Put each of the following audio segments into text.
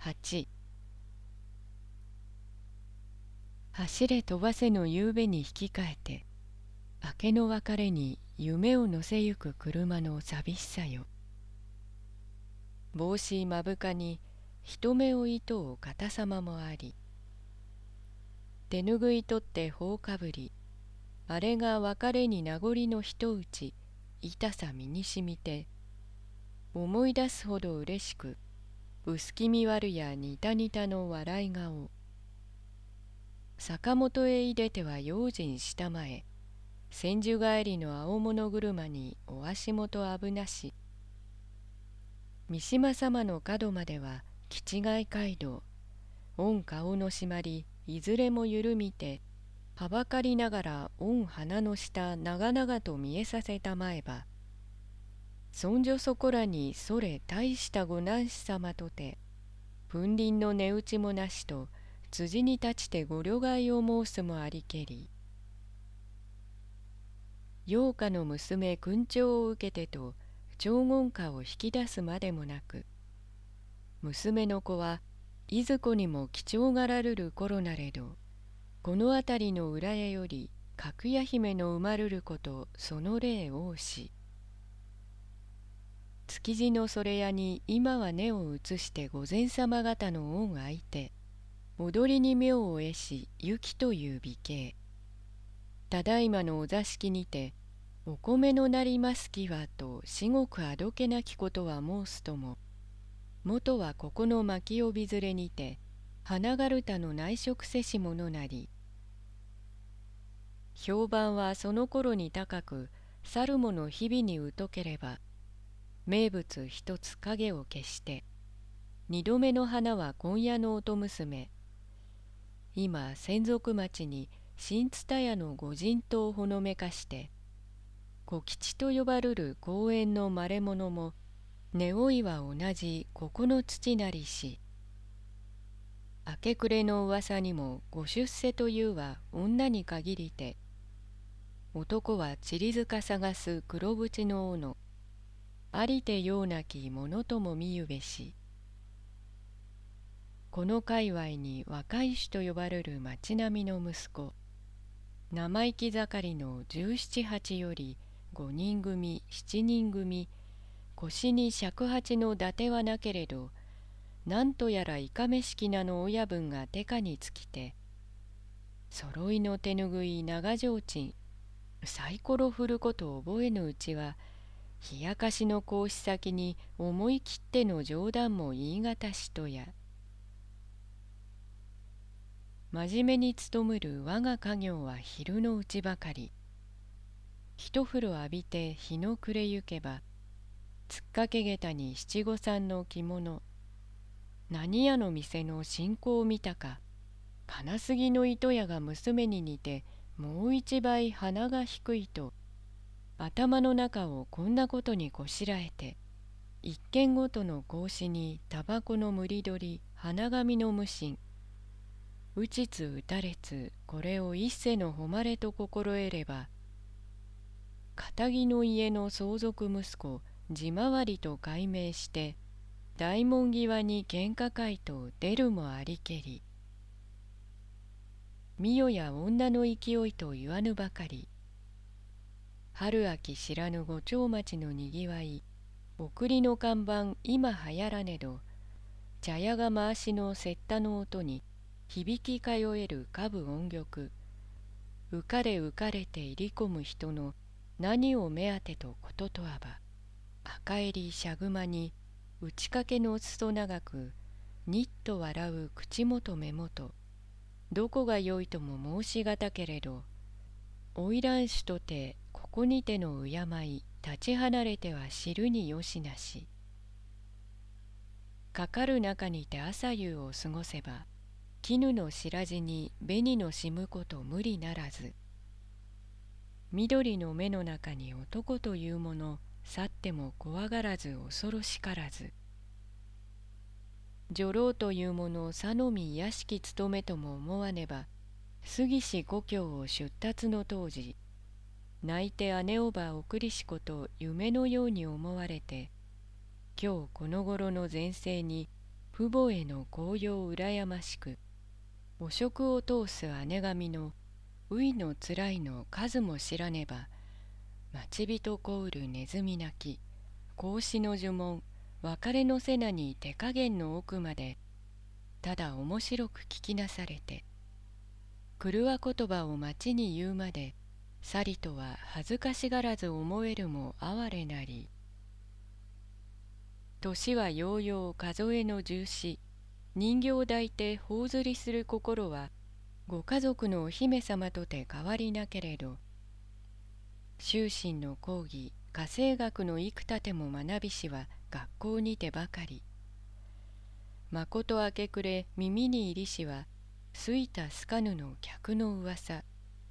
8走れ飛ばせの夕べに引き換えて明けの別れに夢を乗せゆく車の寂しさよ。帽子目深に人目を糸を片様もあり手ぬぐい取って頬かぶりあれが別れに名残の一打ち痛さ身にしみて思い出すほど嬉しく薄気味悪や似た似たの笑い顔。坂本へ入れては用心したまえ。千住帰りの青物車にお足元危なし。三島様の角までは気違い街道。御顔の締まりいずれも緩みてはばかりながら御鼻の下長々と見えさせたまえばそんじょそこらにそれ大したご男子様とて粉林の値打ちもなしと辻に立ちてご旅外を申すもありけり陽花の娘勲長を受けてと長言家を引き出すまでもなく娘の子はいずこにも貴重がらるる頃なれどこの辺りの裏屋より角屋姫の生まるることその例多し築地のそれ屋に今は根を移して御前様方の恩相手踊りに妙を得し行きという美形。ただいまのお座敷にてお米のなりますきはと至極あどけなきことは申すとも。元はここの巻帯連れにて花がるたの内職せし者なり。評判はその頃に高く去る者日々に疎ければ名物一つ影を消して二度目の花は今夜の音娘今専属町に新蔦屋の御人島をほのめかして小吉と呼ばるる公園のまれ者も根負いは同じここの土なりし明け暮れの噂にもご出世というは女に限りて男は散り塚探す黒縁の斧。ありてようなきものとも見ゆべし。この界隈に若い種と呼ばれる町並みの息子生意気盛りの十七八より五人組七人組腰に尺八の伊達はなけれどなんとやらいかめしきなの親分が手下につきて揃いの手ぬぐい長提灯サイコロ振ること覚えぬうちは冷やかしの格子先に思い切っての冗談も言い難しとや。真面目に勤むる我が家業は昼のうちばかり。一風呂浴びて日の暮れゆけばつっかけげたに七五三の着物。何屋の店の進行を見たか金杉の糸屋が娘に似てもう一倍鼻が低いと。頭の中をこんなことにこしらえて一軒ごとの格子にタバコの無理取り花紙の無心。打ちつ打たれつこれを一世の誉れと心得れば片木の家の相続息子地回りと改名して大門際に喧嘩会と出るもありけり。御代や女の勢いと言わぬばかり。春秋知らぬ五丁町のにぎわい送りの看板今はやらねど茶屋が回しの雪駄の音に響き通える下部音曲浮かれ浮かれて入り込む人の何を目当てとこととあば赤襟しゃぐまに打ち掛けの裾長くにっと笑う口元目元どこがよいとも申しがたけれど花魁主とてここにての敬い立ち離れては知るによしなし。かかる中にて朝夕を過ごせば絹の白地に紅のしむこと無理ならず。緑の目の中に男というもの去っても怖がらず恐ろしからず。女郎というものを佐野見屋敷務めとも思わねば杉氏故郷を出立の当時泣いて姉おば送りしこと夢のように思われて今日この頃の前世に父母への紅葉うらやましくお食を通す姉神のういのつらいの数も知らねば待ち人こうるネズミ鳴き格子の呪文別れの瀬名に手加減の奥までただ面白く聞きなされて狂わ言葉を町に言うまでさりとは恥ずかしがらず思えるも哀れなり。年はようよう数えの重視人形抱いて頬ずりする心はご家族のお姫様とて変わりなけれど。終身の講義家政学の幾たても学びしは学校にてばかり。まこと明け暮れ耳に入りしはすいたすかぬの客の噂。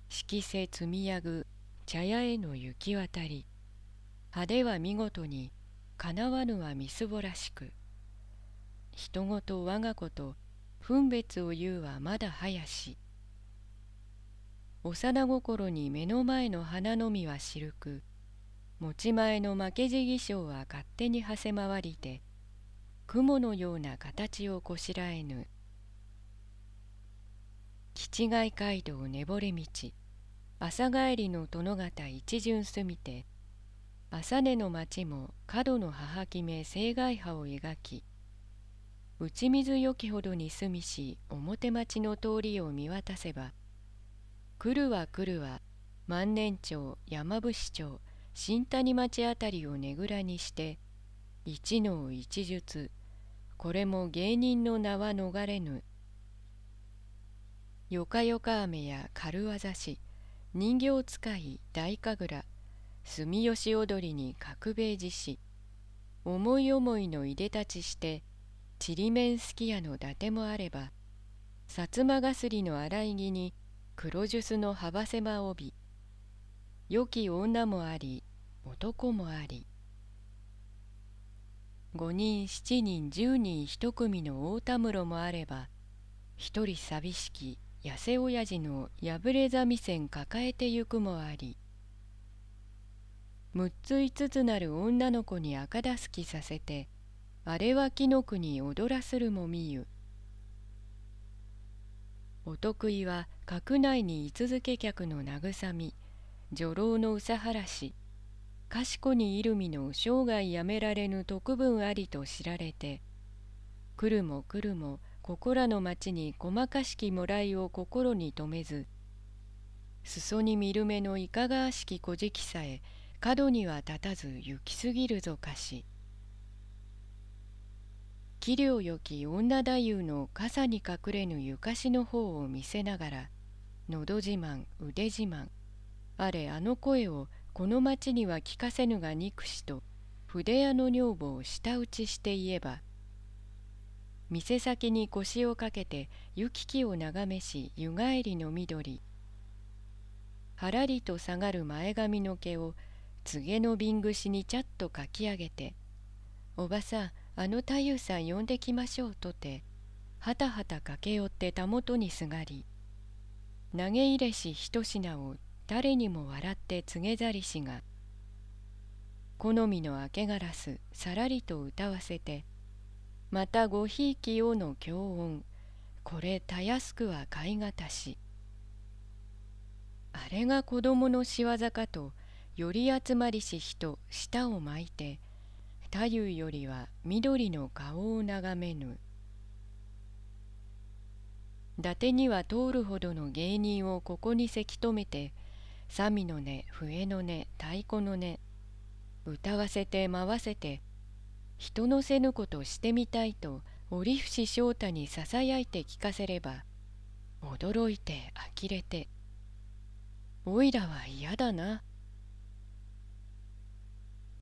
色せ積みやぐ茶屋への行き渡り派手は見事にかなわぬはみすぼらしく人ごと我が子と分別を言うはまだ早し。幼心に目の前の花のみはしるく持ち前の負けじぎしょうは勝手にはせ回りて雲のような形をこしらえぬ気違い街道ねぼれ道朝帰りの殿方一巡すみて朝寝の町も角の母決め青外派を描き打ち水よきほどに住みし表町の通りを見渡せば来るは来るは万年町山伏町新谷町あたりをねぐらにして一能一術これも芸人の名は逃れぬ。よかよか雨や軽業師人形使い大神楽住吉踊りに角兵衛獅子思い思いのいで立ちしてちりめんすき家の伊達もあれば薩摩がすりの洗い着に黒ジュスの幅狭帯良き女もあり男もあり五人七人十人一組の大田室もあれば一人寂しき痩せ親父の破れ三味線抱えてゆくもあり六つ五つなる女の子に赤だすきさせてあれは紀の国踊らするもみゆ。お得意は閣内に居続け客の慰み女郎のうさはらし賢にいるみの生涯やめられぬ特分ありと知られて来るも来るもここらの町に細かしきもらいを心に留めず裾に見る目のいかがわしき小じきさえ角には立たず行きすぎるぞかし。器量よき女太夫の傘に隠れぬゆかしの方を見せながらのど自慢腕自慢あれあの声をこの町には聞かせぬが憎しと筆屋の女房を舌打ちして言えば店先に腰をかけて行き来を眺めし湯帰りの緑。はらりと下がる前髪の毛を告げの瓶串にちゃっとかき上げて「おばさんあの太夫さん呼んできましょう」とてはたはた駆け寄ってたもとにすがり投げ入れし一品を誰にも笑って告げざりしが好みの明けガラスさらりと歌わせて「またごひいきよの強音。これたやすくは買いがたし。あれが子供の仕業かとより集まりし人舌を巻いて太夫よりは緑の顔を眺めぬ。伊達には通るほどの芸人をここにせき止めて三味の音笛の音太鼓の音歌わせて回せて人のせぬことしてみたいと折伏翔太にささやいて聞かせれば驚いて呆れて「おいらは嫌だな」